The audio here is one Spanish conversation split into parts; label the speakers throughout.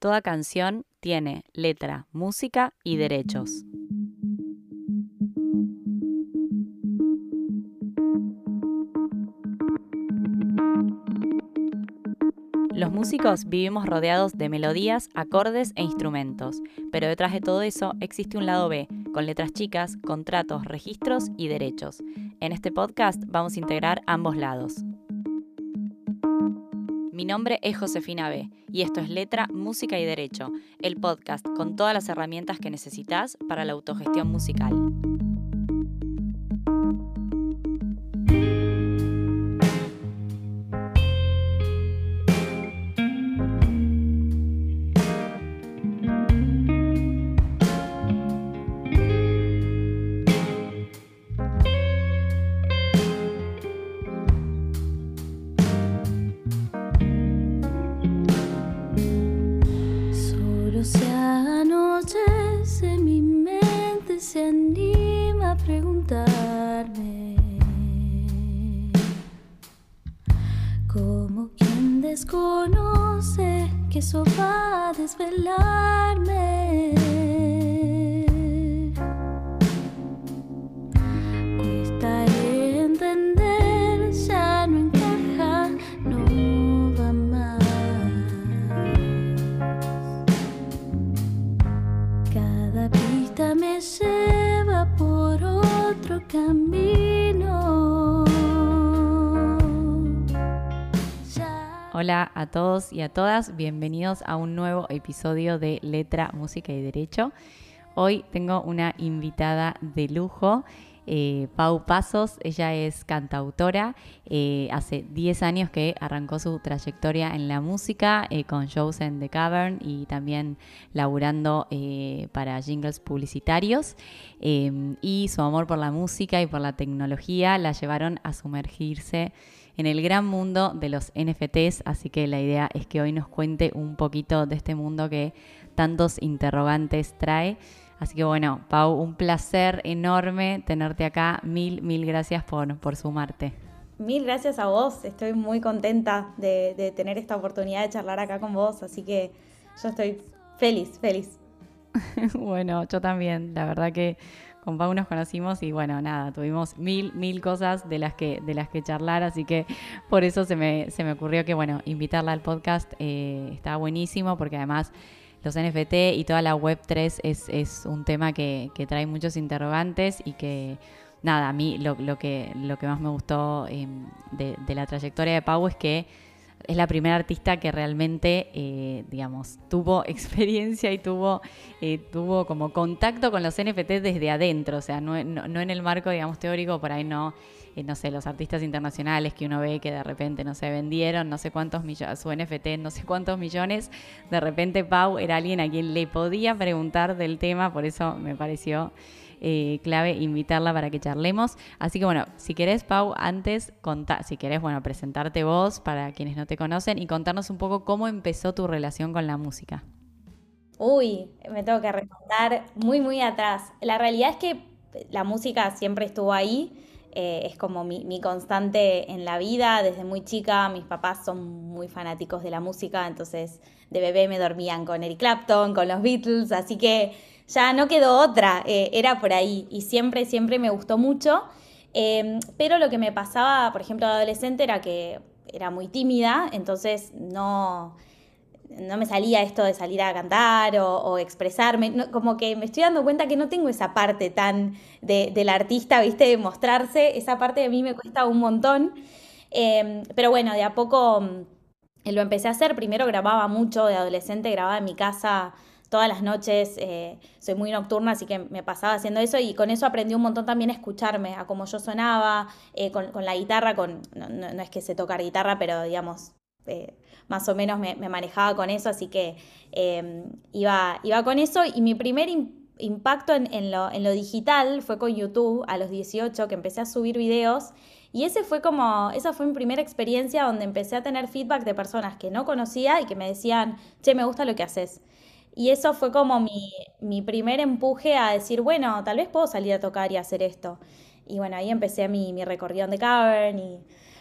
Speaker 1: Toda canción tiene letra, música y derechos. Los músicos vivimos rodeados de melodías, acordes e instrumentos, pero detrás de todo eso existe un lado B, con letras chicas, contratos, registros y derechos. En este podcast vamos a integrar ambos lados. Mi nombre es Josefina B y esto es Letra, Música y Derecho, el podcast con todas las herramientas que necesitas para la autogestión musical. A todos y a todas, bienvenidos a un nuevo episodio de Letra, Música y Derecho. Hoy tengo una invitada de lujo, eh, Pau Pasos, ella es cantautora, eh, hace 10 años que arrancó su trayectoria en la música eh, con shows en The Cavern y también laburando para jingles publicitarios. Y su amor por la música y por la tecnología la llevaron a sumergirse en el gran mundo de los NFTs, así que la idea es que hoy nos cuente un poquito de este mundo que tantos interrogantes trae. Así que bueno, Pau, un placer enorme tenerte acá. Mil, mil gracias por, por sumarte.
Speaker 2: Mil gracias a vos, estoy muy contenta de, de tener esta oportunidad de charlar acá con vos, así que yo estoy feliz, feliz.
Speaker 1: bueno, yo también, la verdad que con Pau nos conocimos y bueno, nada, tuvimos mil, mil cosas de las que, de las que charlar, así que por eso se me, se me ocurrió que, bueno, invitarla al podcast eh, está buenísimo porque además los NFT y toda la Web3 es, es un tema que, trae muchos interrogantes y que, nada, a mí lo, que, lo que más me gustó em, de la trayectoria de Pau es que es la primera artista que realmente, eh, digamos, tuvo experiencia y tuvo, eh, tuvo como contacto con los NFT desde adentro, o sea, no, en el marco, digamos, teórico, por ahí no, eh, no sé, los artistas internacionales que uno ve que de repente, no sé, vendieron no sé cuántos millones, su NFT no sé cuántos millones, de repente Pau era alguien a quien le podía preguntar del tema, por eso me pareció eh, clave invitarla para que charlemos. Así que bueno, si querés, Pau, antes, contar, si querés, bueno, presentarte vos para quienes no te conocen y contarnos un poco cómo empezó tu relación con la música.
Speaker 2: Uy, me tengo que remontar muy, muy atrás. La realidad es que la música siempre estuvo ahí. Eh, es como mi, mi, constante en la vida. Desde muy chica, mis papás son muy fanáticos de la música, entonces de bebé me dormían con Eric Clapton, con los Beatles, así que ya no quedó otra, eh, era por ahí y siempre, siempre me gustó mucho. Em, pero lo que me pasaba, por ejemplo, de adolescente era que era muy tímida, entonces no, no me salía esto de salir a cantar o, expresarme, como que me estoy dando cuenta que no tengo esa parte tan de, del artista, viste, de mostrarse, esa parte de mí me cuesta un montón. Em, pero bueno, de a poco mm, lo empecé a hacer, primero grababa mucho de adolescente, grababa en mi casa todas las noches, eh, soy muy nocturna, así que me pasaba haciendo eso y con eso aprendí un montón también a escucharme, a cómo yo sonaba, eh, con, la guitarra, con, no, es que sé tocar guitarra, pero digamos, eh, más o menos me, manejaba con eso, así que em, iba, iba con eso y mi primer impacto en, lo, en lo digital fue con YouTube a los 18, que empecé a subir videos. Y ese fue como, esa fue mi primera experiencia donde empecé a tener feedback de personas que no conocía y que me decían, che, me gusta lo que haces. Y eso fue como mi, primer empuje a decir, bueno, tal vez puedo salir a tocar y hacer esto. Y bueno, ahí empecé mi, mi recorrido de Cavern y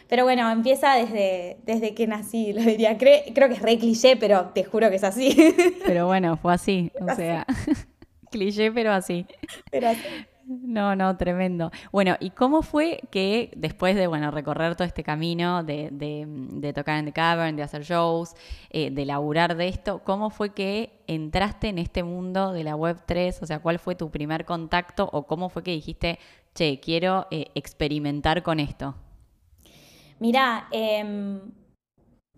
Speaker 2: Pero bueno, empieza desde, desde que nací, lo diría. creo que es re cliché, pero te juro que es así.
Speaker 1: Pero bueno, fue así. O sea, cliché, pero así.
Speaker 2: Pero así.
Speaker 1: No, no, tremendo. Bueno, ¿y cómo fue que después de, bueno, recorrer todo este camino de, de, tocar en The Cavern, de hacer shows, eh, de laburar de esto, cómo fue que entraste en este mundo de la Web 3? O sea, ¿cuál fue tu primer contacto o cómo fue que dijiste, che, quiero eh, experimentar con esto?
Speaker 2: Mirá, em,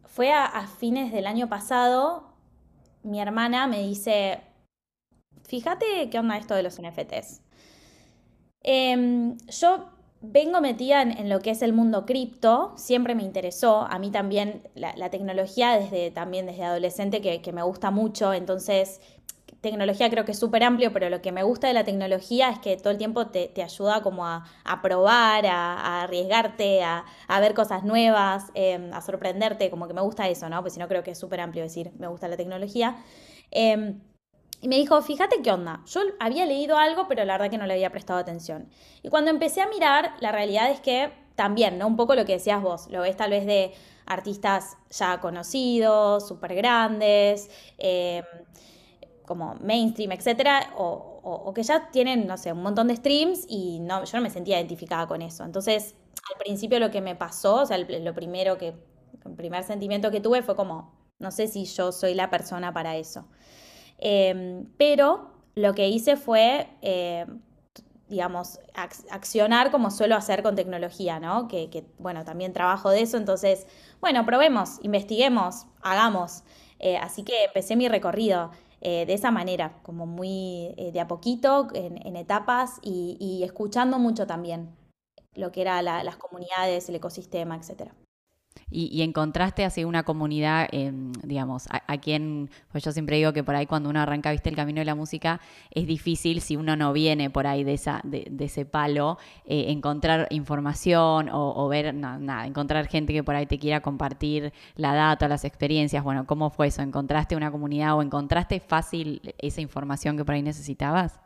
Speaker 2: fue a, fines del año pasado, mi hermana me dice, fíjate qué onda esto de los NFTs. Em, yo vengo metida en, lo que es el mundo cripto, siempre me interesó, a mí también la, tecnología desde, también desde adolescente que, me gusta mucho, entonces tecnología creo que es súper amplio, pero lo que me gusta de la tecnología es que todo el tiempo te, ayuda como a, probar, a, arriesgarte, a, ver cosas nuevas, em, a sorprenderte, como que me gusta eso, ¿no? Pues si no creo que es súper amplio decir, me gusta la tecnología. Em, y me dijo, fíjate qué onda. Yo había leído algo, pero la verdad que no le había prestado atención. Y cuando empecé a mirar, la realidad es que también, ¿no? Un poco lo que decías vos, lo ves tal vez de artistas ya conocidos, súper grandes. Eh, como mainstream, etcétera, o, que ya tienen, no sé, un montón de streams y no, yo no me sentía identificada con eso. Entonces, al principio lo que me pasó, o sea, lo primero que, el primer sentimiento que tuve fue como, no sé si yo soy la persona para eso. Em, pero lo que hice fue, eh, digamos, accionar como suelo hacer con tecnología, ¿no? Que, bueno, también trabajo de eso, entonces, bueno, probemos, investiguemos, hagamos. Eh, así que empecé mi recorrido. Eh, de esa manera, como muy de a poquito, en, etapas y, escuchando mucho también lo que eran las comunidades, el ecosistema, etcétera.
Speaker 1: Y, encontraste así una comunidad, em, digamos, a, quien, pues yo siempre digo que por ahí cuando uno arranca, viste, el camino de la música, es difícil si uno no viene por ahí de, esa, de, ese palo, eh, encontrar información o, ver, nada, encontrar gente que por ahí te quiera compartir la data, las experiencias. Bueno, ¿cómo fue eso? ¿Encontraste una comunidad o encontraste fácil esa información que por ahí necesitabas?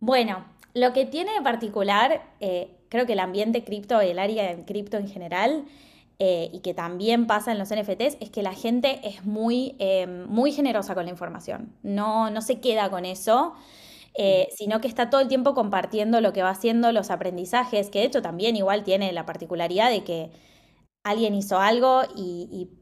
Speaker 2: Bueno, lo que tiene de particular, eh, creo que el ambiente cripto y el área de cripto en general, eh, y que también pasa en los NFTs es que la gente es muy, eh, muy generosa con la información. No, no se queda con eso. Eh, sino que está todo el tiempo compartiendo lo que va haciendo, los aprendizajes, que de hecho también igual tiene la particularidad de que alguien hizo algo y, y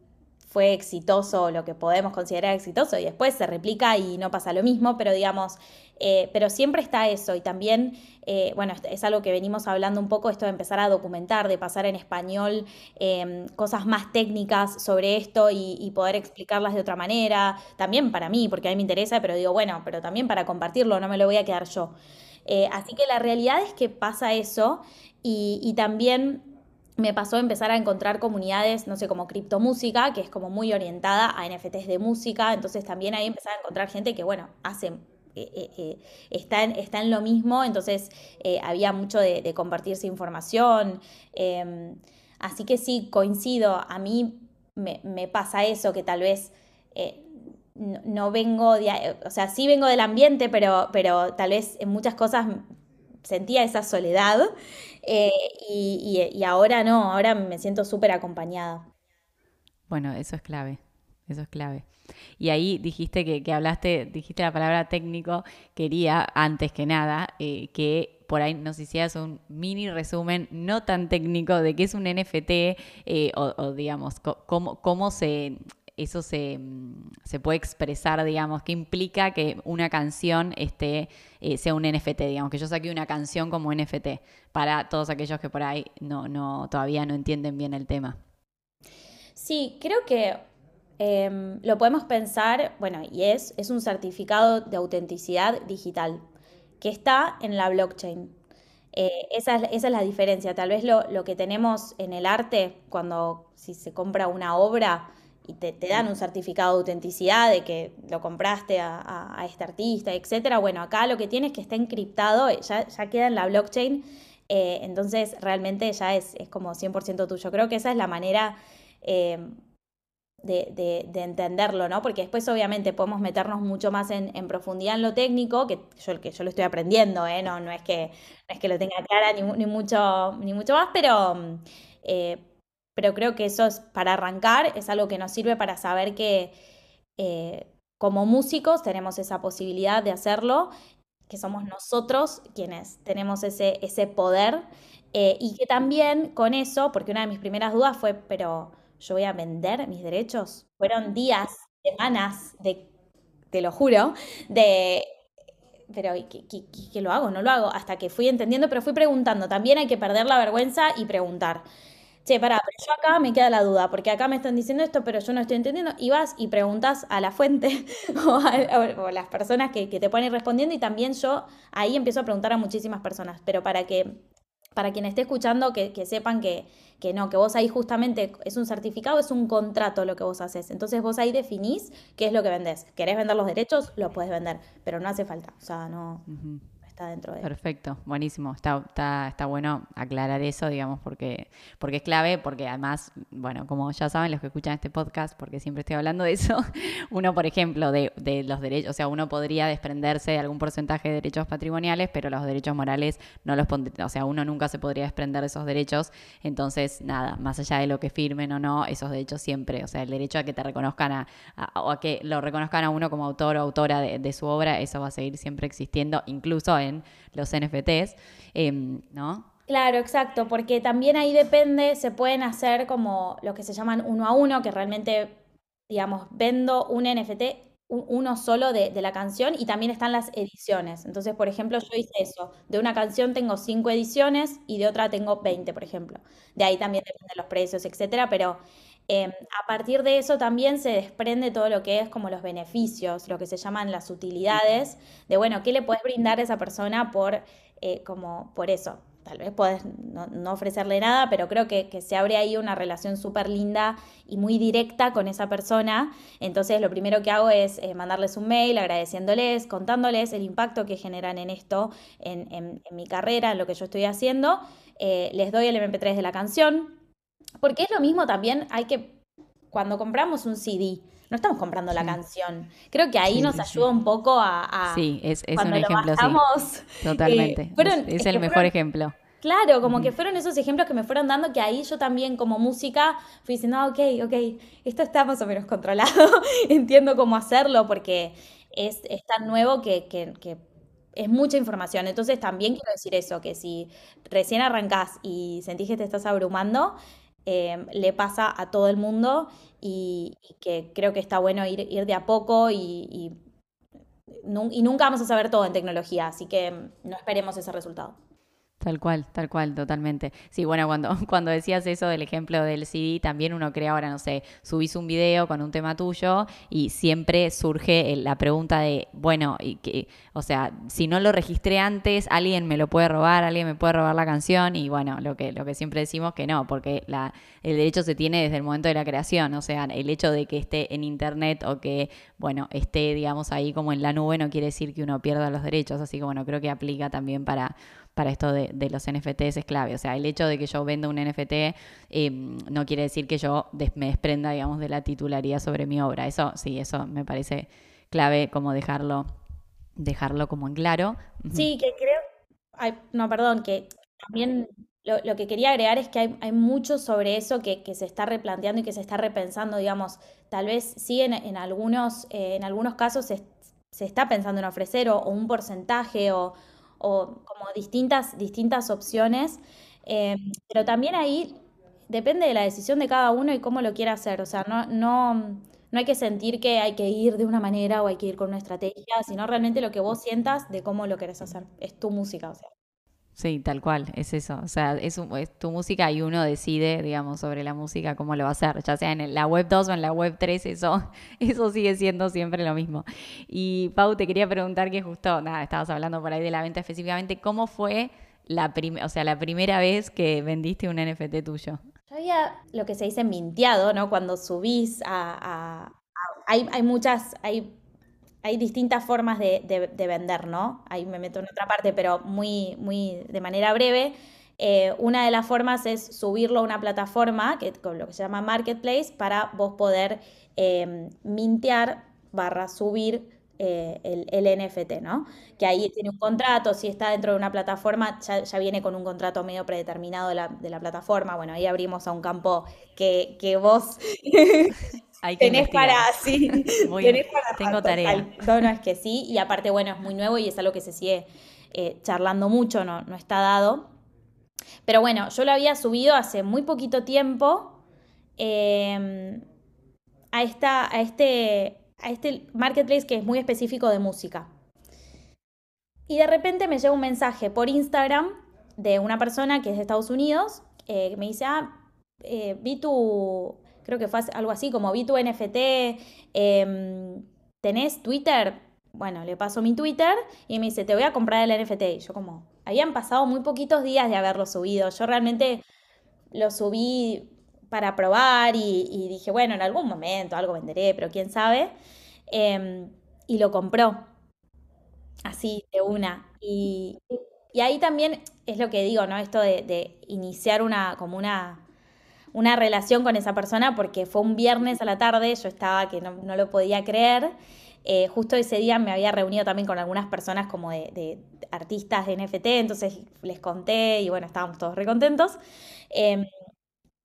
Speaker 2: fue exitoso, lo que podemos considerar exitoso, y después se replica y no pasa lo mismo, pero digamos, eh, pero siempre está eso y también, eh, bueno, es algo que venimos hablando un poco, esto de empezar a documentar, de pasar en español em, cosas más técnicas sobre esto y, poder explicarlas de otra manera, también para mí, porque a mí me interesa, pero digo, bueno, pero también para compartirlo, no me lo voy a quedar yo. Eh, así que la realidad es que pasa eso y, y también me pasó empezar a encontrar comunidades, no sé, como criptomúsica, que es como muy orientada a NFTs de música, entonces también ahí empecé a encontrar gente que, bueno, hace eh, eh, eh, está, en, está, en, lo mismo, entonces había mucho de, compartirse información. Em, así que sí, coincido, a mí me, pasa eso, que tal vez no, vengo, de, o sea, sí vengo del ambiente, pero, pero tal vez en muchas cosas sentía esa soledad y, y, ahora no, ahora me siento súper acompañada.
Speaker 1: Bueno, eso es clave, eso es clave. Y ahí dijiste que, hablaste, dijiste la palabra técnico, quería antes que nada eh, que por ahí nos hicieras un mini resumen no tan técnico de qué es un NFT eh, o, digamos, cómo, cómo se eso se, se, puede expresar, digamos, qué implica que una canción esté, eh, sea un NFT, digamos, que yo saqué una canción como NFT, para todos aquellos que por ahí no, no, todavía no entienden bien el tema.
Speaker 2: Sí, creo que Em, lo podemos pensar, bueno, y es, es un certificado de autenticidad digital que está en la blockchain. Eh, esa, es, la diferencia. Tal vez lo, que tenemos en el arte, cuando si se compra una obra y te, dan un certificado de autenticidad de que lo compraste a, este artista, etcétera. Bueno, acá lo que tiene es que está encriptado, ya, ya queda en la blockchain, eh, entonces realmente ya es, es como 100% tuyo. Creo que esa es la manera eh, de, entenderlo, ¿no? Porque después obviamente podemos meternos mucho más en, profundidad en lo técnico, que yo, que yo lo estoy aprendiendo, ¿eh? No, no, es, que, es que lo tenga clara ni, mucho, ni mucho más, pero, eh, pero creo que eso es para arrancar, es algo que nos sirve para saber que eh, como músicos tenemos esa posibilidad de hacerlo, que somos nosotros quienes tenemos ese, ese poder eh, y que también con eso, porque una de mis primeras dudas fue, pero yo voy a vender mis derechos. Fueron días, semanas, de, te lo juro, de pero ¿qué, lo hago? No lo hago. Hasta que fui entendiendo, pero fui preguntando. También hay que perder la vergüenza y preguntar. Che, pará, pero yo acá me queda la duda, porque acá me están diciendo esto, pero yo no estoy entendiendo. Y vas y preguntas a la fuente o a, las personas que, que te ir respondiendo. Y también yo ahí empiezo a preguntar a muchísimas personas. Pero para que para quien esté escuchando, que, sepan que, que, no, que vos ahí justamente es un certificado, es un contrato lo que vos haces. Entonces vos ahí definís qué es lo que vendés. ¿Querés vender los derechos? Lo puedes vender, pero no hace falta. O sea, no está dentro de...
Speaker 1: Perfecto, buenísimo. Está, está, está bueno aclarar eso, digamos, porque, porque es clave, porque además, bueno, como ya saben los que escuchan este podcast, porque siempre estoy hablando de eso, uno, por ejemplo, de, de los derechos, o sea, uno podría desprenderse de algún porcentaje de derechos patrimoniales, pero los derechos morales no los pondría, o sea, uno nunca se podría desprender de esos derechos, entonces, nada, más allá de lo que firmen o no, esos derechos siempre, o sea, el derecho a que te reconozcan a, o a que lo reconozcan a uno como autor o autora de, de su obra, eso va a seguir siempre existiendo, incluso en los NFTs, em, ¿no?
Speaker 2: Claro, exacto, porque también ahí depende, se pueden hacer como lo que se llaman uno a uno, que realmente, digamos, vendo un NFT uno solo de, la canción y también están las ediciones. Entonces, por ejemplo, yo hice eso. De una canción tengo cinco ediciones y de otra tengo 20, por ejemplo. De ahí también dependen los precios, etcétera, pero Em, a partir de eso también se desprende todo lo que es como los beneficios, lo que se llaman las utilidades, de bueno, ¿qué le puedes brindar a esa persona por, eh, como, por eso? Tal vez puedes no, ofrecerle nada, pero creo que, se abre ahí una relación súper linda y muy directa con esa persona. Entonces lo primero que hago es eh, mandarles un mail agradeciéndoles, contándoles el impacto que generan en esto, en, mi carrera, en lo que yo estoy haciendo. Eh, les doy el MP3 de la canción, porque es lo mismo también, hay que, cuando compramos un CD, no estamos comprando la canción. Creo que ahí nos ayuda un poco a,
Speaker 1: Sí, es, un ejemplo. Totalmente. Eh, es, el mejor ejemplo.
Speaker 2: Claro, como que fueron esos ejemplos que me fueron dando que ahí yo también como música fui diciendo, ah, ok, ok, esto está más o menos controlado, entiendo cómo hacerlo porque es, tan nuevo que, que, es mucha información. Entonces también quiero decir eso, que si recién arrancás y sentís que te estás abrumando, Em, le pasa a todo el mundo y, que creo que está bueno ir, ir de a poco y, nunca vamos a saber todo en tecnología, así que no esperemos ese resultado.
Speaker 1: Tal cual, tal cual, totalmente. Sí, bueno, cuando, cuando decías eso del ejemplo del CD, también uno crea ahora, no sé, subís un video con un tema tuyo y siempre surge la pregunta de, bueno, y que, o sea, si no lo registré antes, alguien me lo puede robar, alguien me puede robar la canción y bueno, lo que, lo que siempre decimos que no, porque la, el derecho se tiene desde el momento de la creación, o sea, el hecho de que esté en internet o que, bueno, esté, digamos, ahí como en la nube no quiere decir que uno pierda los derechos, así que bueno, creo que aplica también para para esto de, los NFTs es clave. O sea, el hecho de que yo venda un NFT em, no quiere decir que yo me desprenda, digamos, de la titularidad sobre mi obra. Eso sí, eso me parece clave como dejarlo, dejarlo como en claro.
Speaker 2: Sí, que creo, no, perdón, que también lo, que quería agregar es que hay, mucho sobre eso que, se está replanteando y que se está repensando, digamos, tal vez sí en, algunos, eh, en algunos casos se, está pensando en ofrecer o un porcentaje o, o como distintas, distintas opciones, eh, pero también ahí depende de la decisión de cada uno y cómo lo quiera hacer, o sea, no, no, no hay que sentir que hay que ir de una manera o hay que ir con una estrategia, sino realmente lo que vos sientas de cómo lo querés hacer, es tu música, o sea.
Speaker 1: Sí, tal cual, es eso. O sea, es, tu música y uno decide, digamos, sobre la música cómo lo va a hacer, ya sea en la web 2 o en la web 3, eso, eso sigue siendo siempre lo mismo. Y Pau, te quería preguntar que justo, nada, estabas hablando por ahí de la venta específicamente, ¿cómo fue la, o sea, la primera vez que vendiste un NFT tuyo?
Speaker 2: Yo había lo que se dice minteado, ¿no? Cuando subís a, hay, hay muchas, hay hay distintas formas de, vender, ¿no? Ahí me meto en otra parte, pero muy, muy de manera breve. Eh, una de las formas es subirlo a una plataforma, que, con lo que se llama Marketplace, para vos poder eh, mintear barra subir eh, el, el NFT, ¿no? Que ahí tiene un contrato, si está dentro de una plataforma, ya, ya viene con un contrato medio predeterminado de la, de la plataforma. Bueno, ahí abrimos a un campo que, que vos
Speaker 1: Hay que
Speaker 2: tenés para, sí, tenés para
Speaker 1: tengo
Speaker 2: rato,
Speaker 1: tarea.
Speaker 2: No, no, es que sí, y aparte, bueno, es muy nuevo y es algo que se sigue eh, charlando mucho, no, no está dado. Pero bueno, yo lo había subido hace muy poquito tiempo eh, a, esta, a, este, a este marketplace que es muy específico de música. Y de repente me llega un mensaje por Instagram de una persona que es de Estados Unidos, eh, que me dice, ah, eh, vi tu, creo que fue algo así, como vi tu NFT, em, ¿tenés Twitter? Bueno, le paso mi Twitter y me dice, te voy a comprar el NFT. Y yo como, habían pasado muy poquitos días de haberlo subido. Yo realmente lo subí para probar y, dije, bueno, en algún momento algo venderé, pero quién sabe. Em, y lo compró así de una. Y, y ahí también es lo que digo, ¿no? Esto de, iniciar una, como una, una relación con esa persona, porque fue un viernes a la tarde, yo estaba que no, no lo podía creer. Eh, justo ese día me había reunido también con algunas personas como de, artistas de NFT, entonces les conté y bueno, estábamos todos recontentos. Eh,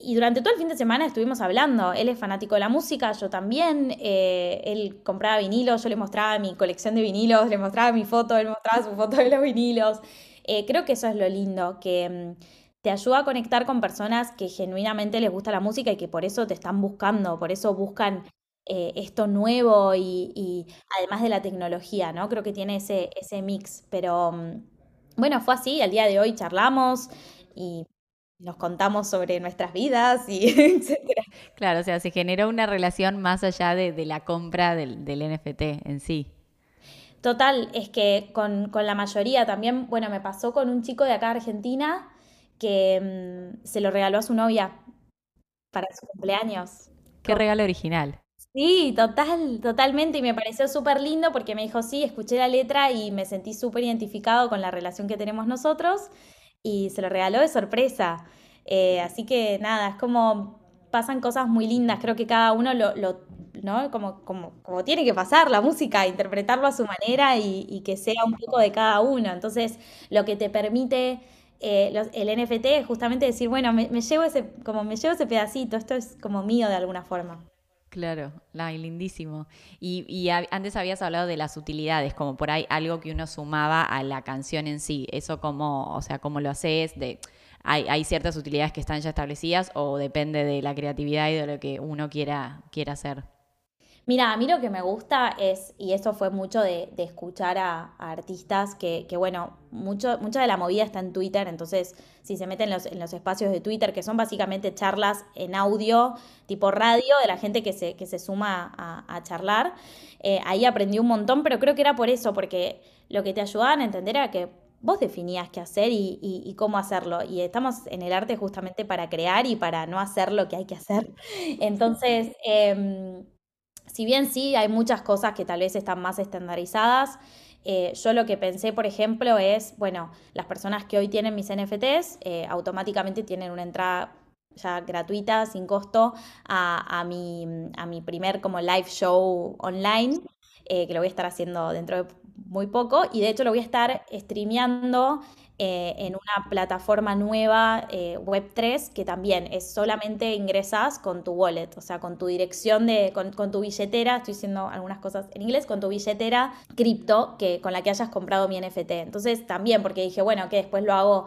Speaker 2: y durante todo el fin de semana estuvimos hablando. Él es fanático de la música, yo también. eh, él compraba vinilos, yo le mostraba mi colección de vinilos, le mostraba mi foto, él mostraba su foto de los vinilos. Eh, creo que eso es lo lindo, que mm, te ayuda a conectar con personas que genuinamente les gusta la música y que por eso te están buscando, por eso buscan eh, esto nuevo y, y además de la tecnología, ¿no? Creo que tiene ese, ese mix. Pero mm, bueno, fue así, al día de hoy charlamos y nos contamos sobre nuestras vidas y etcétera.
Speaker 1: Claro, o sea, se generó una relación más allá de, de la compra del, del NFT en sí.
Speaker 2: Total, es que con, con la mayoría también, bueno, me pasó con un chico de acá de Argentina que mm, se lo regaló a su novia para su cumpleaños.
Speaker 1: Qué regalo original.
Speaker 2: Sí, total, totalmente. Y me pareció súper lindo porque me dijo, sí, escuché la letra y me sentí súper identificado con la relación que tenemos nosotros y se lo regaló de sorpresa. Eh, así que nada, es como pasan cosas muy lindas. Creo que cada uno lo, ¿no? Como, como, como tiene que pasar la música, interpretarlo a su manera y, que sea un poco de cada uno. Entonces, lo que te permite eh, el NFT es justamente decir, bueno, me, llevo ese, como me llevo ese pedacito, esto es como mío de alguna forma.
Speaker 1: Claro, lindísimo. Y, y antes habías hablado de las utilidades, como por ahí algo que uno sumaba a la canción en sí. Eso cómo, o sea, cómo lo haces, de, hay, ciertas utilidades que están ya establecidas o depende de la creatividad y de lo que uno quiera, quiera hacer.
Speaker 2: Mira, a mí lo que me gusta es, y eso fue mucho de, escuchar a, artistas que, bueno, mucho, mucha de la movida está en Twitter, entonces si se meten en los, en los espacios de Twitter, que son básicamente charlas en audio, tipo radio, de la gente que se, que se suma a, a charlar, eh, ahí aprendí un montón, pero creo que era por eso, porque lo que te ayudaban a entender era que vos definías qué hacer y, y- y cómo hacerlo, y estamos en el arte justamente para crear y para no hacer lo que hay que hacer. Entonces... em, si bien sí, hay muchas cosas que tal vez están más estandarizadas, eh, yo lo que pensé, por ejemplo, es, bueno, las personas que hoy tienen mis NFTs eh, automáticamente tienen una entrada ya gratuita, sin costo, a, a mi, a mi primer como live show online, eh, que lo voy a estar haciendo dentro de muy poco, y de hecho lo voy a estar streameando eh, en una plataforma nueva, eh, Web3, que también es solamente ingresas con tu wallet, o sea, con tu dirección de, con, tu billetera, estoy diciendo algunas cosas en inglés, con tu billetera cripto que, con la que hayas comprado mi NFT. Entonces también, porque dije, bueno, que después lo hago,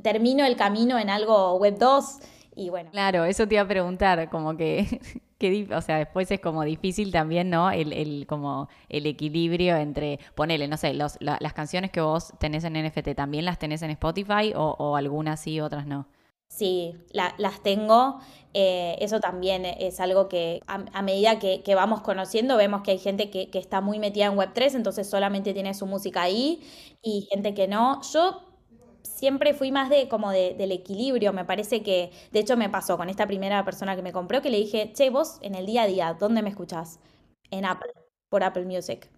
Speaker 2: termino el camino en algo Web2 y bueno.
Speaker 1: Claro, eso te iba a preguntar, como que, que o sea, después es como difícil también, ¿no? El, el, como el equilibrio entre, ponele, no sé, los, la- las canciones que vos tenés en NFT, ¿también las tenés en Spotify o, o algunas sí, otras no?
Speaker 2: Sí, la- las tengo. eh, eso también es algo que a, a medida que, que vamos conociendo, vemos que hay gente que, que está muy metida en Web3, entonces solamente tiene su música ahí, y gente que no. Yo siempre fui más de como de- del equilibrio. Me parece que, de hecho, me pasó con esta primera persona que me compró que le dije, che, vos en el día a día, ¿dónde me escuchás? En Apple, por Apple Music.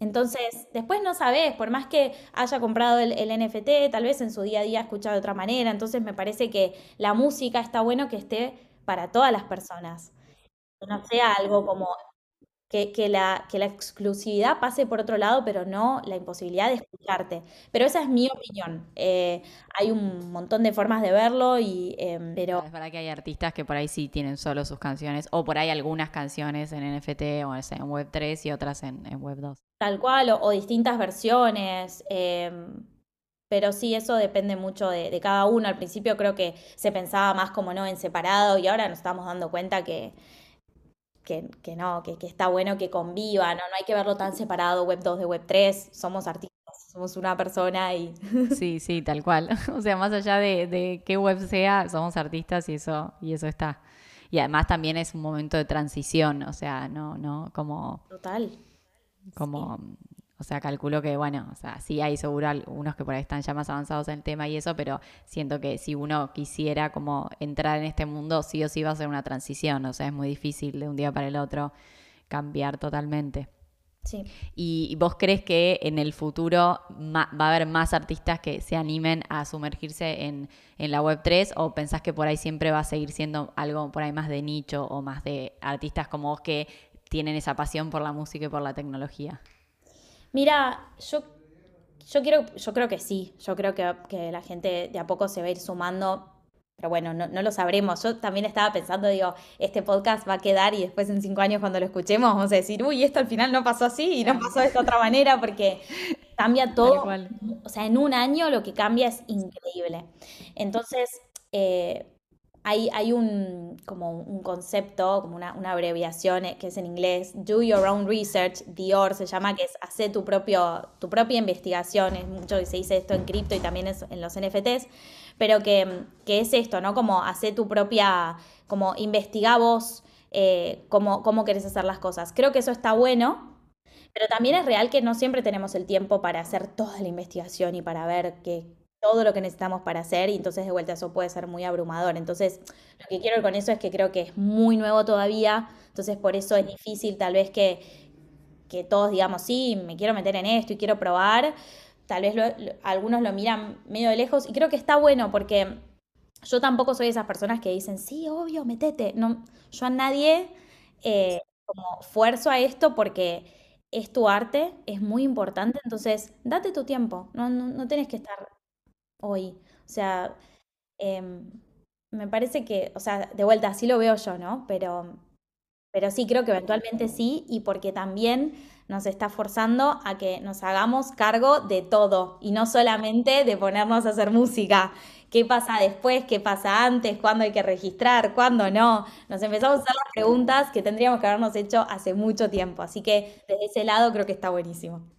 Speaker 2: Entonces, después no sabés, por más que haya comprado el, NFT, tal vez en su día a día escucha de otra manera. Entonces, me parece que la música está bueno que esté para todas las personas. No sea algo como que, la, que la exclusividad pase por otro lado, pero no la imposibilidad de escucharte. Pero esa es mi opinión. Eh, hay un montón de formas de verlo, y, em, pero...
Speaker 1: Es verdad que hay artistas que por ahí sí tienen solo sus canciones, o por ahí algunas canciones en NFT o en Web3 y otras en, Web2.
Speaker 2: Tal cual, o, distintas versiones. Em, pero sí, eso depende mucho de, de, cada uno. Al principio creo que se pensaba más como no en separado y ahora nos estamos dando cuenta que, que, no, que, está bueno que conviva, ¿no? no hay que verlo tan separado, Web 2 de Web 3, somos artistas, somos una persona y...
Speaker 1: Sí, sí, tal cual. O sea, más allá de, de qué web sea, somos artistas y eso, y eso está. Y además también es un momento de transición, o sea, no, no, como...
Speaker 2: Total.
Speaker 1: Como... O sea, calculo que, bueno, o sea, sí hay seguro algunos que por ahí están ya más avanzados en el tema y eso, pero siento que si uno quisiera como entrar en este mundo, sí o sí va a ser una transición. O sea, es muy difícil de un día para el otro cambiar totalmente.
Speaker 2: Sí.
Speaker 1: ¿Y vos crees que en el futuro va a haber más artistas que se animen a sumergirse en, en la Web3 o pensás que por ahí siempre va a seguir siendo algo por ahí más de nicho o más de artistas como vos que tienen esa pasión por la música y por la tecnología?
Speaker 2: Mira, yo, yo, quiero, yo creo que sí, yo creo que, la gente de a poco se va a ir sumando, pero bueno, no, lo sabremos. Yo también estaba pensando, digo, este podcast va a quedar y después en cinco años cuando lo escuchemos vamos a decir, uy, esto al final no pasó así y no pasó de esta otra manera porque cambia todo. O sea, en un año lo que cambia es increíble. Entonces, eh, hay, un, como un concepto, como una, abreviación eh, que es en inglés, Do Your Own Research, DIOR se llama, que es hacer tu, propio, tu propia investigación, es mucho que se dice esto en cripto y también en los NFTs, pero que, es esto, ¿no? Como hacer tu propia, como investiga vos eh, cómo, cómo querés hacer las cosas. Creo que eso está bueno, pero también es real que no siempre tenemos el tiempo para hacer toda la investigación y para ver qué, todo lo que necesitamos para hacer y entonces de vuelta eso puede ser muy abrumador. Entonces, lo que quiero con eso es que creo que es muy nuevo todavía, entonces por eso es difícil tal vez que, que todos digamos, sí, me quiero meter en esto y quiero probar. Tal vez algunos lo miran medio de lejos y creo que está bueno porque yo tampoco soy de esas personas que dicen, sí, obvio, metete. No, yo a nadie eh, como fuerzo a esto porque es tu arte, es muy importante, entonces date tu tiempo, no, no, no tenés que estar hoy. O sea, em, me parece que, o sea, de vuelta, así lo veo yo, ¿no? Pero, pero sí, creo que eventualmente sí, y porque también nos está forzando a que nos hagamos cargo de todo, y no solamente de ponernos a hacer música. ¿Qué pasa después? ¿Qué pasa antes? ¿Cuándo hay que registrar? ¿Cuándo no? Nos empezamos a hacer las preguntas que tendríamos que habernos hecho hace mucho tiempo. Así que desde ese lado creo que está buenísimo.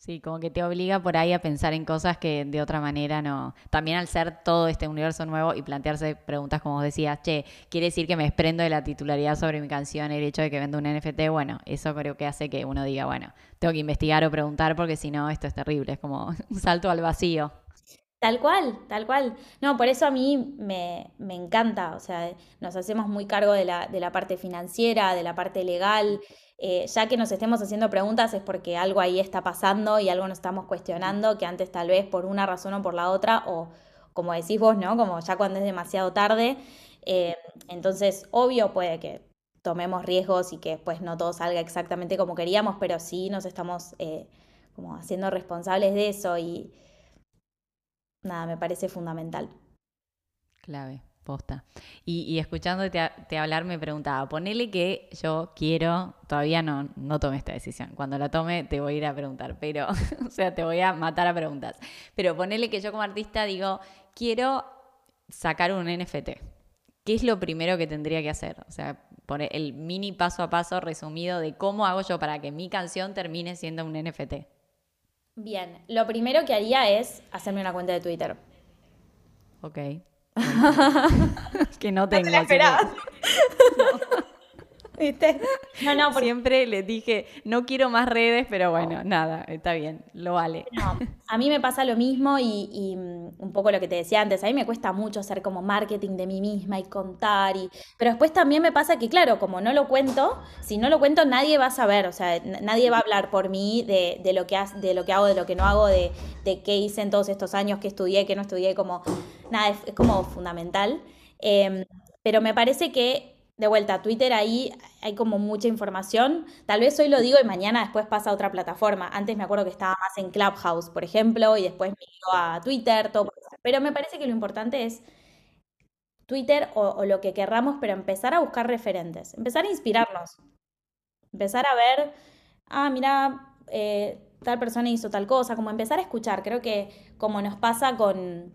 Speaker 1: Sí, como que te obliga por ahí a pensar en cosas que de otra manera no. También al ser todo este universo nuevo y plantearse preguntas como decías, che, quiere decir que me desprendo de la titularidad sobre mi canción, el hecho de que vendo un NFT, bueno, eso creo que hace que uno diga, bueno, tengo que investigar o preguntar porque si no, esto es terrible, es como un salto al vacío.
Speaker 2: Tal cual, tal cual. No, por eso a mí me, me encanta, o sea, nos hacemos muy cargo de la, de la parte financiera, de la parte legal. Eh, ya que nos estemos haciendo preguntas es porque algo ahí está pasando y algo nos estamos cuestionando que antes tal vez por una razón o por la otra, o como decís vos, ¿no? Como ya cuando es demasiado tarde. Eh, entonces, obvio puede que tomemos riesgos y que después no todo salga exactamente como queríamos, pero sí nos estamos eh, como haciendo responsables de eso y nada, me parece fundamental.
Speaker 1: Clave. Posta. Y, y escuchándote te hablar me preguntaba, ponele que yo quiero, todavía no, no tomé esta decisión, cuando la tome te voy a ir a preguntar, pero, o sea, te voy a matar a preguntas, pero ponele que yo como artista digo, quiero sacar un NFT. ¿Qué es lo primero que tendría que hacer? O sea, por el mini paso a paso resumido de cómo hago yo para que mi canción termine siendo un NFT.
Speaker 2: Bien, lo primero que haría es hacerme una cuenta de Twitter.
Speaker 1: Ok. que no tengo.
Speaker 2: No ¿Viste?
Speaker 1: No, no, Siempre les dije, no quiero más redes, pero bueno, nada, está bien, lo vale.
Speaker 2: No, a mí me pasa lo mismo y, mm, un poco lo que te decía antes, a mí me cuesta mucho hacer como marketing de mí misma y contar, y, pero después también me pasa que, claro, como no lo cuento, si no lo cuento nadie va a saber, o sea, nadie va a hablar por mí de, lo, que de lo que hago, de lo que no hago, de, de qué hice en todos estos años, qué estudié, qué no estudié, como, nada, es, como fundamental. Em, pero me parece que de vuelta, Twitter ahí hay como mucha información. Tal vez hoy lo digo y mañana después pasa a otra plataforma. Antes me acuerdo que estaba más en Clubhouse, por ejemplo, y después me ido a Twitter, todo. Pero me parece que lo importante es Twitter o, lo que querramos, pero empezar a buscar referentes, empezar a inspirarnos, empezar a ver, ah, mira, eh, tal persona hizo tal cosa, como empezar a escuchar. Creo que como nos pasa con,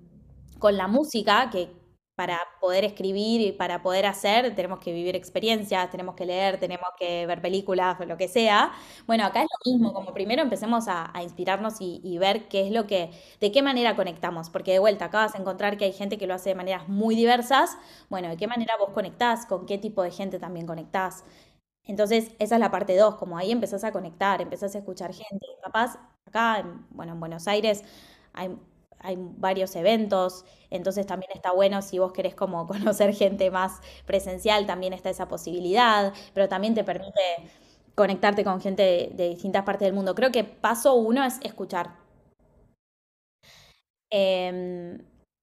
Speaker 2: con la música, que para poder escribir y para poder hacer, tenemos que vivir experiencias, tenemos que leer, tenemos que ver películas lo que sea. Bueno, acá es lo mismo, como primero empecemos a, inspirarnos y, ver qué es lo que, de qué manera conectamos, porque de vuelta acá vas a encontrar que hay gente que lo hace de maneras muy diversas. Bueno, de qué manera vos conectás, con qué tipo de gente también conectás. Entonces, esa es la parte 2, como ahí empezás a conectar, empezás a escuchar gente. Capaz, acá, bueno, en Buenos Aires hay hay varios eventos, entonces también está bueno si vos querés como conocer gente más presencial, también está esa posibilidad, pero también te permite conectarte con gente de, distintas partes del mundo. Creo que paso uno es escuchar. Em,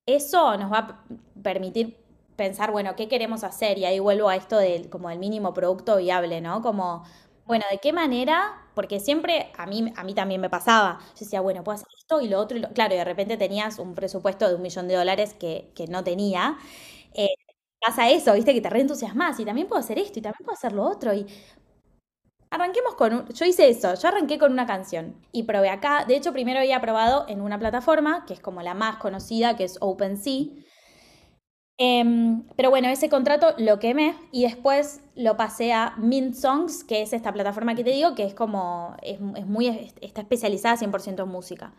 Speaker 2: eso nos va a permitir pensar, bueno, ¿qué queremos hacer? Y ahí vuelvo a esto del, como del mínimo producto viable, ¿no? Como bueno, ¿de qué manera? Porque siempre a mí, a mí también me pasaba. Yo decía, bueno, puedo hacer esto y lo otro. Y lo... Claro, y de repente tenías un presupuesto de un millón de dólares que, no tenía. Eh, pasa eso, viste, que te reentusiasmas y también puedo hacer esto y también puedo hacer lo otro. Y arranquemos con Yo hice eso, yo arranqué con una canción y probé acá. De hecho, primero había probado en una plataforma que es como la más conocida, que es OpenSea Em, pero bueno, ese contrato lo quemé y después lo pasé a Mint Songs, que es esta plataforma que te digo, que es como, es, muy, está especializada 100% en música.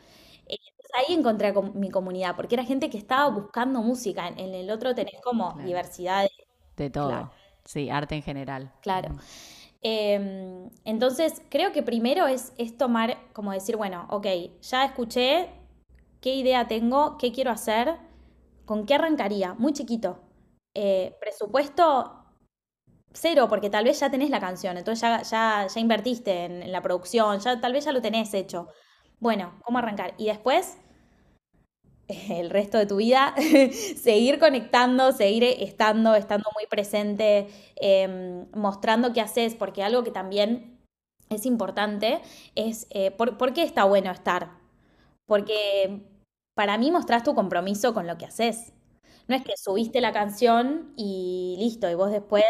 Speaker 2: ahí encontré mi comunidad, porque era gente que estaba buscando música. En, el otro tenés como diversidad
Speaker 1: de, todo. Sí, arte en general.
Speaker 2: Claro. Em, entonces, creo que primero es, es tomar, como decir, bueno, ok, ya escuché qué idea tengo, qué quiero hacer ¿Con qué arrancaría? Muy chiquito. Eh, presupuesto cero, porque tal vez ya tenés la canción, entonces ya, ya, ya invertiste en, la producción, ya tal vez ya lo tenés hecho. Bueno, ¿cómo arrancar? Y después, el resto de tu vida, seguir conectando, seguir estando, estando muy presente, em, mostrando qué haces, porque algo que también es importante es, eh, ¿por qué está bueno estar? Porque para mí mostrás tu compromiso con lo que haces. No es que subiste la canción y listo, y vos después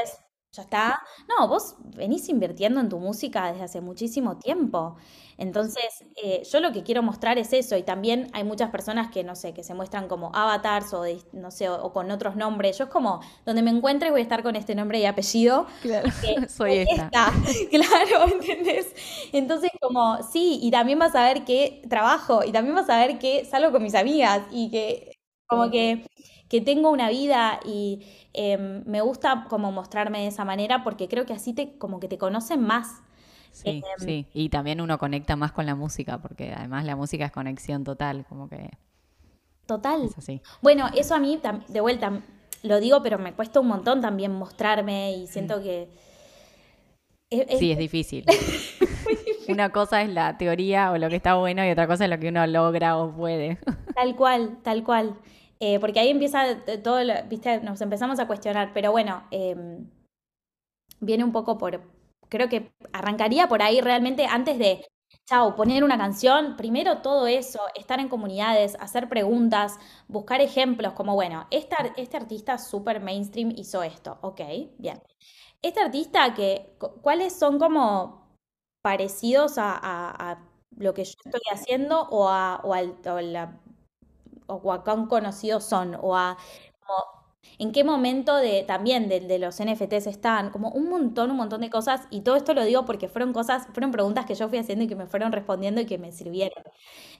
Speaker 2: ya está. No, vos venís invirtiendo en tu música desde hace muchísimo tiempo. Entonces, eh, yo lo que quiero mostrar es eso. Y también hay muchas personas que, no sé, que se muestran como avatars o, no sé, o, con otros nombres. Yo es como, donde me encuentre voy a estar con este nombre y apellido.
Speaker 1: Claro, soy esta.
Speaker 2: Claro, ¿entendés? Entonces, como, sí, y también vas a ver que trabajo, y también vas a ver que salgo con mis amigas, y que como que, que tengo una vida y Em, me gusta como mostrarme de esa manera porque creo que así te, como que te conocen más.
Speaker 1: Sí, em, sí, y también uno conecta más con la música, porque además la música es conexión total, como que...
Speaker 2: Total. Bueno, eso a mí, de vuelta, lo digo, pero me cuesta un montón también mostrarme y siento mm. que...
Speaker 1: sí, es difícil. Una cosa es la teoría o lo que está bueno y otra cosa es lo que uno logra o puede.
Speaker 2: Tal cual, tal cual. Eh, porque ahí empieza todo, viste, nos empezamos a cuestionar, pero bueno, em, viene un poco por, creo que arrancaría por ahí realmente antes de, chao, poner una canción, primero todo eso, estar en comunidades, hacer preguntas, buscar ejemplos, como bueno, este, artista super mainstream hizo esto, ok, bien. Este artista que, ¿cuáles son como parecidos a, lo que yo estoy haciendo o a, o a la o a cuán conocidos son, o a en qué momento de, también de, los NFTs están, como un montón, un montón de cosas, y todo esto lo digo porque fueron cosas, fueron preguntas que yo fui haciendo y que me fueron respondiendo y que me sirvieron.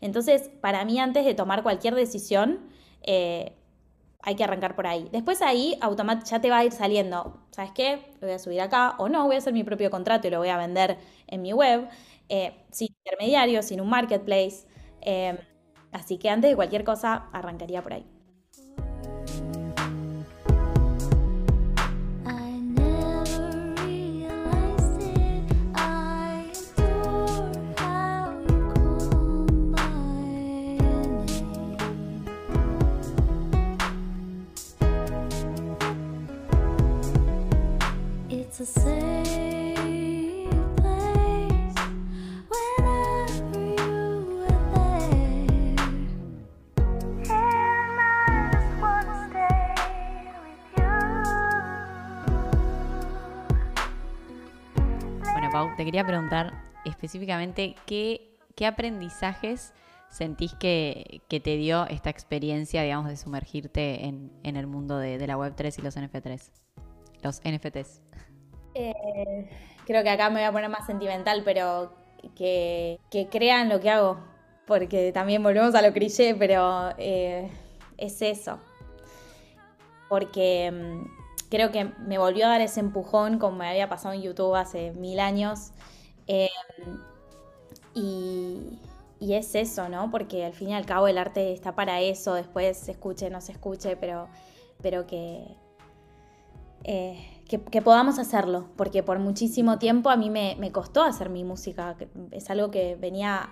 Speaker 2: Entonces, para mí, antes de tomar cualquier decisión, eh, hay que arrancar por ahí. Después ahí automáticamente ya te va a ir saliendo, ¿sabes qué? Lo voy a subir acá o no, voy a hacer mi propio contrato y lo voy a vender en mi web, eh, sin intermediarios, sin un marketplace. Eh, Así que antes de cualquier cosa, arrancaría por ahí.
Speaker 1: Te quería preguntar específicamente qué, qué aprendizajes sentís que, que, te dio esta experiencia, digamos, de sumergirte en, en el mundo de, la Web3 y los NFT3? Los NFTs.
Speaker 2: Eh, creo que acá me voy a poner más sentimental, pero que, que crean lo que hago, porque también volvemos a lo cliché, pero eh, es eso. Porque mm, creo que me volvió a dar ese empujón como me había pasado en YouTube hace mil años. Eh, y, es eso, ¿no? Porque al fin y al cabo el arte está para eso, después se escuche, no se escuche, pero, pero que, eh, que, podamos hacerlo, porque por muchísimo tiempo a mí me, me costó hacer mi música, es algo que venía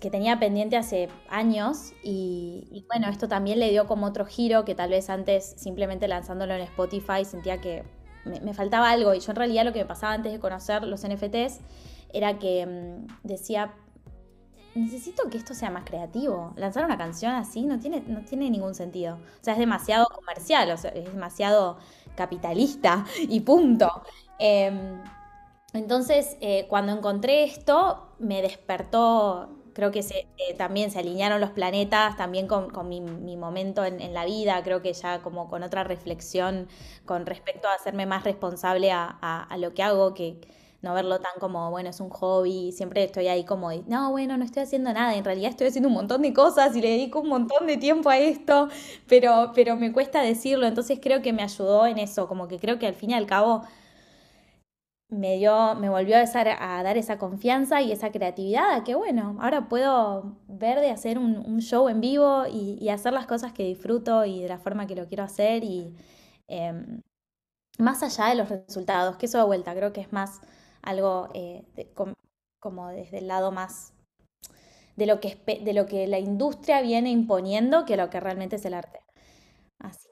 Speaker 2: que tenía pendiente hace años y, bueno, esto también le dio como otro giro que tal vez antes simplemente lanzándolo en Spotify sentía que me, faltaba algo y yo en realidad lo que me pasaba antes de conocer los NFTs era que mmm, decía, necesito que esto sea más creativo. Lanzar una canción así no tiene, no tiene ningún sentido. O sea, es demasiado comercial, o sea, es demasiado capitalista y punto. Eh, entonces, eh, cuando encontré esto, me despertó, creo que se, eh, también se alinearon los planetas, también con, mi, momento en, la vida, creo que ya como con otra reflexión con respecto a hacerme más responsable a lo que hago, que no verlo tan como, bueno, es un hobby, siempre estoy ahí como, no, bueno, no estoy haciendo nada, en realidad estoy haciendo un montón de cosas y le dedico un montón de tiempo a esto, pero, pero me cuesta decirlo, entonces creo que me ayudó en eso, como que creo que al fin y al cabo me dio, me volvió a, a dar esa confianza y esa creatividad, que bueno, ahora puedo ver de hacer un, show en vivo y, hacer las cosas que disfruto y de la forma que lo quiero hacer y eh, más allá de los resultados, que eso de vuelta creo que es más algo eh, como desde el lado más de lo, que, de lo que la industria viene imponiendo que lo que realmente es el arte. Así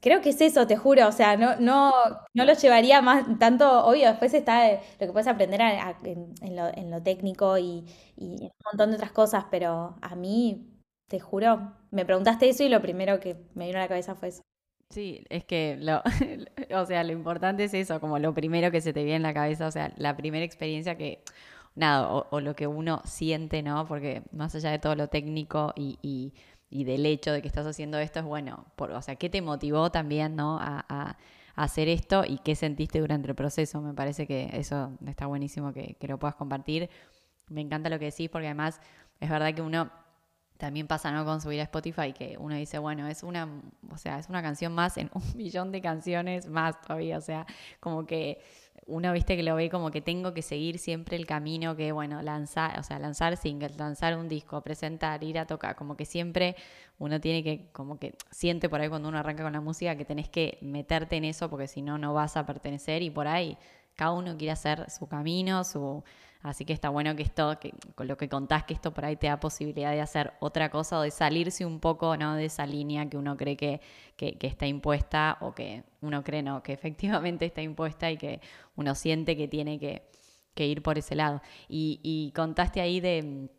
Speaker 2: creo que es eso, te juro, o sea, no, no, no lo llevaría más tanto, obvio, después está lo que puedes aprender en, lo, técnico y, y un montón de otras cosas, pero a mí, te juro, me preguntaste eso y lo primero que me vino a la cabeza fue eso.
Speaker 1: Sí, es que lo, o sea, lo importante es eso, como lo primero que se te viene en la cabeza, o sea, la primera experiencia que, nada, o, lo que uno siente, ¿no? Porque más allá de todo lo técnico y, y, del hecho de que estás haciendo esto, es bueno, por, o sea, ¿qué te motivó también, ¿no? A, a, hacer esto y qué sentiste durante el proceso. Me parece que eso está buenísimo que, que lo puedas compartir. Me encanta lo que decís porque además es verdad que uno también pasa ¿no? con subir a Spotify que uno dice, bueno, es una, o sea, es una canción más en un millón de canciones más todavía, o sea, como que uno viste que lo ve como que tengo que seguir siempre el camino que, bueno, lanzar, o sea, lanzar singles, lanzar un disco, presentar, ir a tocar, como que siempre uno tiene que, como que siente por ahí cuando uno arranca con la música que tenés que meterte en eso porque si no, no vas a pertenecer y por ahí cada uno quiere hacer su camino, su Así que está bueno que esto, que, con lo que contás, que esto por ahí te da posibilidad de hacer otra cosa o de salirse un poco ¿no? de esa línea que uno cree que, que, que, está impuesta o que uno cree no, que efectivamente está impuesta y que uno siente que tiene que, ir por ese lado. Y, y contaste ahí de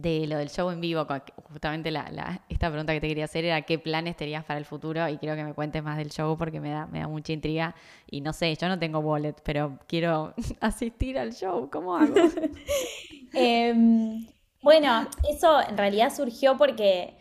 Speaker 1: de lo del show en vivo, justamente la, la, esta pregunta que te quería hacer era qué planes tenías para el futuro y quiero que me cuentes más del show porque me da, me da mucha intriga. Y no sé, yo no tengo wallet, pero quiero asistir al show, ¿cómo hago?
Speaker 2: eh, bueno, eso en realidad surgió porque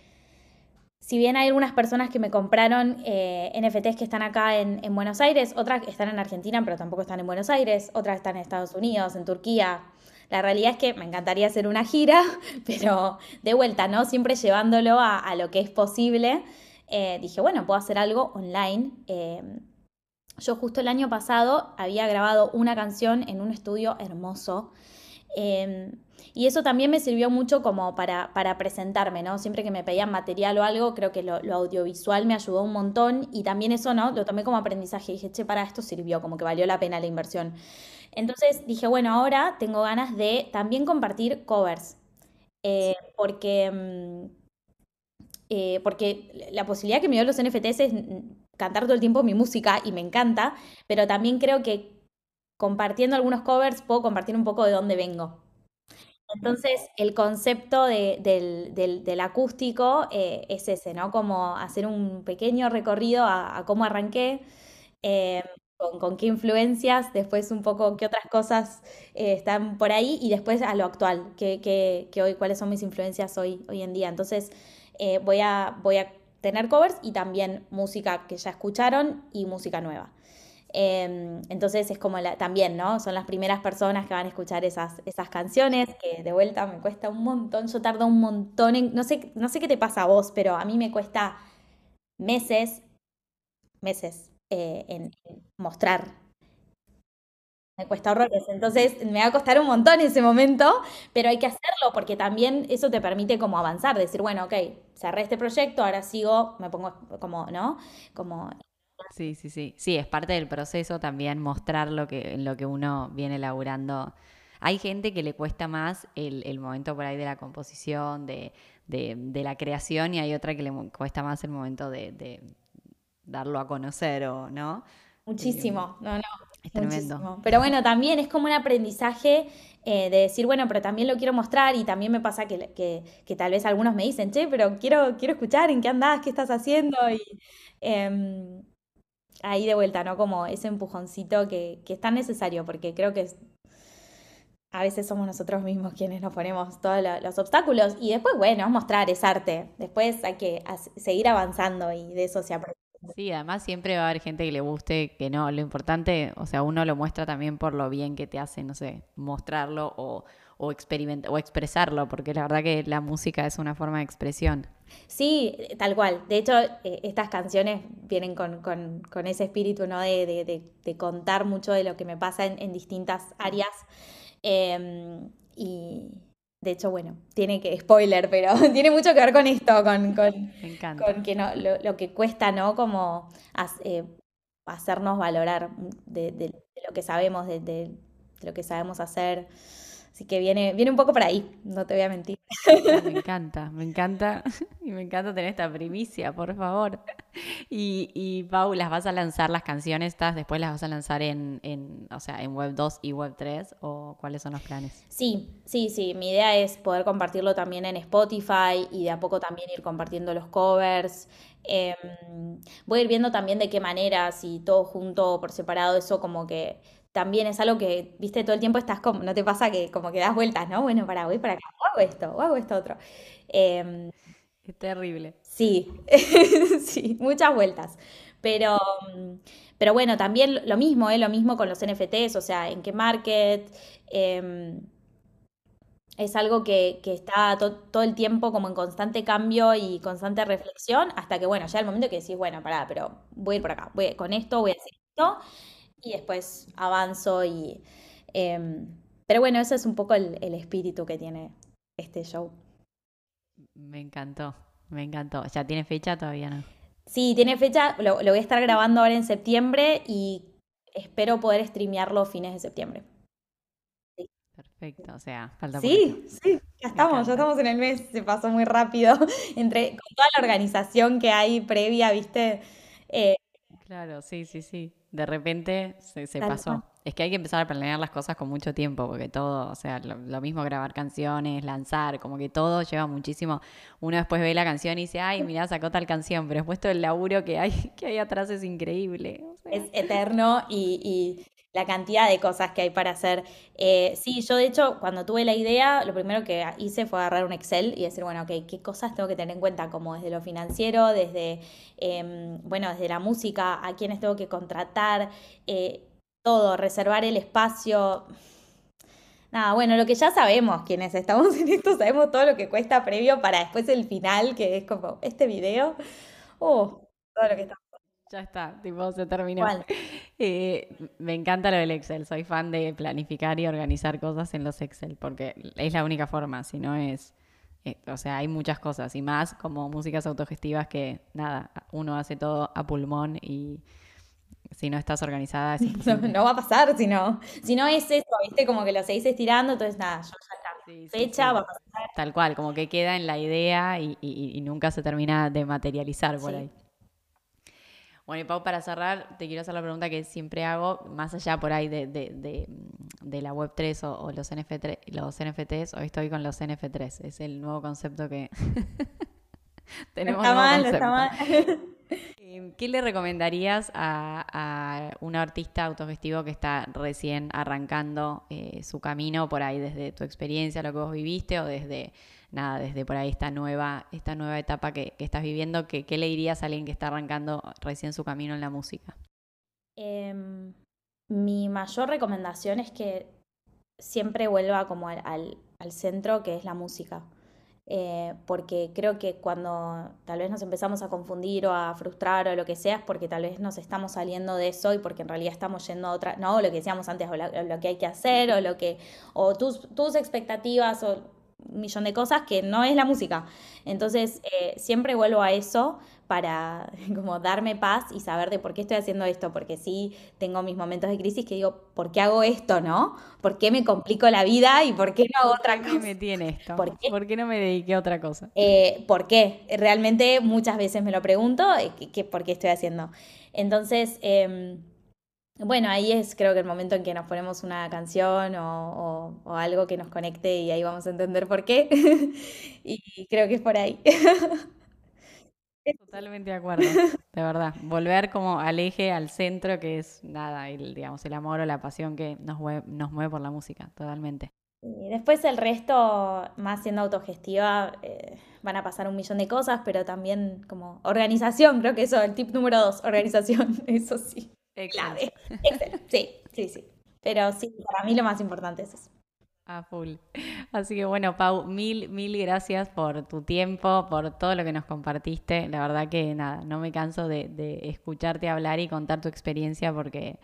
Speaker 2: si bien hay algunas personas que me compraron eh, NFTs que están acá en, en Buenos Aires, otras están en Argentina pero tampoco están en Buenos Aires, otras están en Estados Unidos, en Turquía, la realidad es que me encantaría hacer una gira, pero de vuelta, ¿no? Siempre llevándolo a, lo que es posible. Eh, dije, bueno, puedo hacer algo online. Eh, yo justo el año pasado había grabado una canción en un estudio hermoso. Eh, y eso también me sirvió mucho como para, presentarme, ¿no? Siempre que me pedían material o algo, creo que lo, audiovisual me ayudó un montón y también eso, ¿no? Lo tomé como aprendizaje. Dije, che, para esto sirvió, como que valió la pena la inversión. Entonces dije, bueno, ahora tengo ganas de también compartir covers, eh, porque, mm, eh, porque la posibilidad que me dio los NFTs es cantar todo el tiempo mi música y me encanta, pero también creo que compartiendo algunos covers puedo compartir un poco de dónde vengo. Entonces, el concepto de, del, del, del, acústico eh, es ese, ¿no? Como hacer un pequeño recorrido a, a cómo arranqué. Eh, con, qué influencias, después un poco qué otras cosas eh, están por ahí y después a lo actual, que, hoy, cuáles son mis influencias hoy, hoy en día. Entonces eh, voy, a, voy a tener covers y también música que ya escucharon y música nueva. Em, entonces es como la, también, ¿no? Son las primeras personas que van a escuchar esas, esas canciones, que de vuelta me cuesta un montón, yo tardo un montón en, no sé, no sé qué te pasa a vos, pero a mí me cuesta meses, meses eh, en, mostrar. Me cuesta horrores, entonces me va a costar un montón ese momento, pero hay que hacerlo porque también eso te permite como avanzar, decir, bueno, ok, cerré este proyecto, ahora sigo, me pongo como, ¿no? Como
Speaker 1: Sí, sí, sí. Sí, es parte del proceso también mostrar lo que, en lo que uno viene elaborando. Hay gente que le cuesta más el, el momento por ahí de la composición, de, de, la creación, y hay otra que le cuesta más el momento de darlo a conocer, o ¿no?
Speaker 2: Muchísimo, no, no. Es tremendo. Pero bueno, también es como un aprendizaje eh, de decir, bueno, pero también lo quiero mostrar y también me pasa que, que, que, tal vez algunos me dicen, che, pero quiero, quiero escuchar en qué andás, qué estás haciendo. Y, eh, ahí de vuelta, ¿no? Como ese empujoncito que, que es tan necesario, porque creo que a veces somos nosotros mismos quienes nos ponemos todos los obstáculos y después, bueno, mostrar, es arte. Después hay que seguir avanzando y de eso se aprende.
Speaker 1: Sí, además siempre va a haber gente que le guste, que no. Lo importante, o sea, uno lo muestra también por lo bien que te hace, no sé, mostrarlo o, o, o expresarlo, porque la verdad que la música es una forma de expresión.
Speaker 2: Sí, tal cual. De hecho, eh, estas canciones vienen con, con, ese espíritu, ¿no? De, de, de, contar mucho de lo que me pasa en, distintas áreas. Em, y de hecho, bueno, tiene que, spoiler, pero tiene mucho que ver con esto, con, con, con que no, lo, que cuesta, ¿no? Como eh, hacernos valorar de, lo que sabemos, de, lo que sabemos hacer. Así que viene, viene un poco por ahí, no te voy a mentir.
Speaker 1: Me encanta, me encanta. Y me encanta tener esta primicia, por favor. Y, y Pau, ¿las vas a lanzar las canciones estas? ¿Después las vas a lanzar en, en, o sea, en Web 2 y Web 3? ¿O cuáles son los planes?
Speaker 2: Sí, sí, sí. Mi idea es poder compartirlo también en Spotify y de a poco también ir compartiendo los covers. Em, voy a ir viendo también de qué manera, si todo junto o por separado, eso como que también es algo que, viste, todo el tiempo estás como, no te pasa que como que das vueltas, ¿no? Bueno, para, voy para acá, o hago esto, o hago esto otro.
Speaker 1: Eh, es terrible.
Speaker 2: Sí, sí, muchas vueltas. Pero, pero bueno, también lo mismo, ¿eh? Lo mismo con los NFTs, o sea, en qué market. Em, es algo que, que está todo el tiempo como en constante cambio y constante reflexión, hasta que, bueno, ya el momento que decís, bueno, pará, pero voy a ir por acá, voy, con esto voy a hacer esto y después avanzo y... Em, pero bueno, ese es un poco el, espíritu que tiene este show.
Speaker 1: Me encantó, me encantó. ¿Ya tiene fecha todavía no?
Speaker 2: Sí, tiene fecha, lo, voy a estar grabando ahora en septiembre y espero poder streamearlo fines de septiembre.
Speaker 1: Perfecto, o sea, falta
Speaker 2: Sí, sí, ya estamos, ya estamos en el mes, se pasó muy rápido. Entre con toda la organización que hay previa, ¿viste?
Speaker 1: Eh, claro, sí, sí, sí de repente se, pasó. Es que hay que empezar a planear las cosas con mucho tiempo, porque todo, o sea, lo, mismo grabar canciones, lanzar, como que todo lleva muchísimo. Uno después ve la canción y dice, ay, mira, sacó tal canción, pero después todo el laburo que hay, que hay atrás es increíble.
Speaker 2: Es eterno y, la cantidad de cosas que hay para hacer. Eh, sí, yo de hecho, cuando tuve la idea, lo primero que hice fue agarrar un Excel y decir, bueno, ok, ¿qué cosas tengo que tener en cuenta? Como desde lo financiero, desde, em, bueno, desde la música, a quiénes tengo que contratar, eh, todo, reservar el espacio. Nada, bueno, lo que ya sabemos, quienes estamos en esto, sabemos todo lo que cuesta previo para después el final, que es como este video. Oh, todo lo que está
Speaker 1: ya está, tipo, se terminó. Eh, me encanta lo del Excel, soy fan de planificar y organizar cosas en los Excel, porque es la única forma, si no es... Eh, o sea, hay muchas cosas, y más como músicas autogestivas que, nada, uno hace todo a pulmón y si no estás organizada es
Speaker 2: no, va a pasar si no. Si no es eso, viste, como que lo seguís estirando, entonces nada, yo ya está. Fecha, va a pasar.
Speaker 1: Tal cual, como que queda en la idea y, y nunca se termina de materializar por ahí. Bueno, y Pau, para cerrar, te quiero hacer la pregunta que siempre hago, más allá por ahí de, de, de, la Web3 o, los, NFT, los NFTs, hoy estoy con los NF3, es el nuevo concepto que tenemos.
Speaker 2: está mal, está mal.
Speaker 1: Em, ¿Qué le recomendarías a, un artista autogestivo que está recién arrancando eh, su camino por ahí desde tu experiencia, lo que vos viviste o desde nada, desde por ahí esta nueva, esta nueva etapa que, estás viviendo, ¿qué, le dirías a alguien que está arrancando recién su camino en la música?
Speaker 2: Em, mi mayor recomendación es que siempre vuelva como al, al, centro que es la música. Eh, porque creo que cuando tal vez nos empezamos a confundir o a frustrar o lo que sea, porque tal vez nos estamos saliendo de eso y porque en realidad estamos yendo a otra, no, lo que decíamos antes, o lo, que hay que hacer, o lo que, o tus, tus expectativas, o un millón de cosas que no es la música. Entonces, eh, siempre vuelvo a eso para como darme paz y saber de por qué estoy haciendo esto, porque sí tengo mis momentos de crisis que digo, ¿por qué hago esto, no? ¿Por qué me complico la vida y por qué no hago otra cosa?
Speaker 1: ¿Por qué me tiene esto? ¿Por qué? no me dediqué a otra cosa?
Speaker 2: Eh, ¿Por qué? Realmente muchas veces me lo pregunto, eh, ¿qué, ¿por qué estoy haciendo? Entonces, em, bueno, ahí es creo que el momento en que nos ponemos una canción o, algo que nos conecte y ahí vamos a entender por qué. y creo que es por ahí.
Speaker 1: Totalmente de acuerdo, de verdad. Volver como al eje, al centro, que es nada, el, digamos, el amor o la pasión que nos mueve, nos mueve por la música, totalmente.
Speaker 2: Y después el resto, más siendo autogestiva, eh, van a pasar un millón de cosas, pero también como organización, creo que eso, el tip número dos, organización, eso sí. Clave. Sí, sí, sí. Pero sí, para mí lo más importante es eso.
Speaker 1: A full. Así que bueno, Pau, mil, mil gracias por tu tiempo, por todo lo que nos compartiste. La verdad que nada, no me canso de, escucharte hablar y contar tu experiencia porque,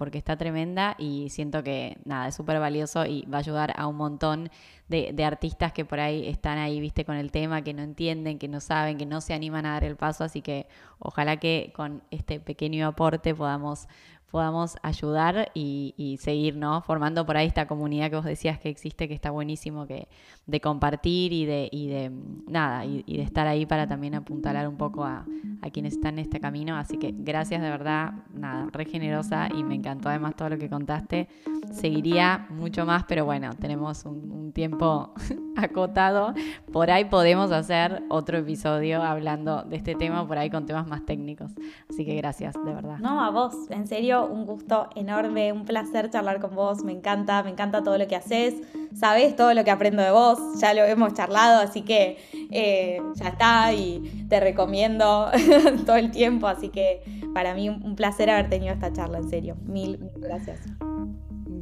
Speaker 1: porque está tremenda y siento que nada, es súper valioso y va a ayudar a un montón de, de, artistas que por ahí están ahí, viste, con el tema, que no entienden, que no saben, que no se animan a dar el paso. Así que ojalá que con este pequeño aporte podamos podamos ayudar y, seguir, ¿no? Formando por ahí esta comunidad que vos decías que existe, que está buenísimo, que de compartir y de, y de nada, y, de estar ahí para también apuntalar un poco a, quienes están en este camino. Así que gracias de verdad, nada, re generosa y me encantó además todo lo que contaste. Seguiría mucho más, pero bueno, tenemos un, tiempo acotado. Por ahí podemos hacer otro episodio hablando de este tema, por ahí con temas más técnicos. Así que gracias, de verdad.
Speaker 2: No, a vos, en serio un gusto enorme, un placer charlar con vos, me encanta, me encanta todo lo que haces, sabes todo lo que aprendo de vos, ya lo hemos charlado, así que eh, ya está y te recomiendo todo el tiempo, así que para mí un placer haber tenido esta charla, en serio, mil, mil gracias.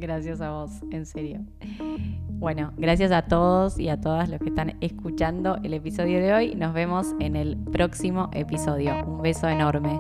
Speaker 1: Gracias a vos, en serio. Bueno, gracias a todos y a todas los que están escuchando el episodio de hoy. Nos vemos en el próximo episodio. Un beso enorme.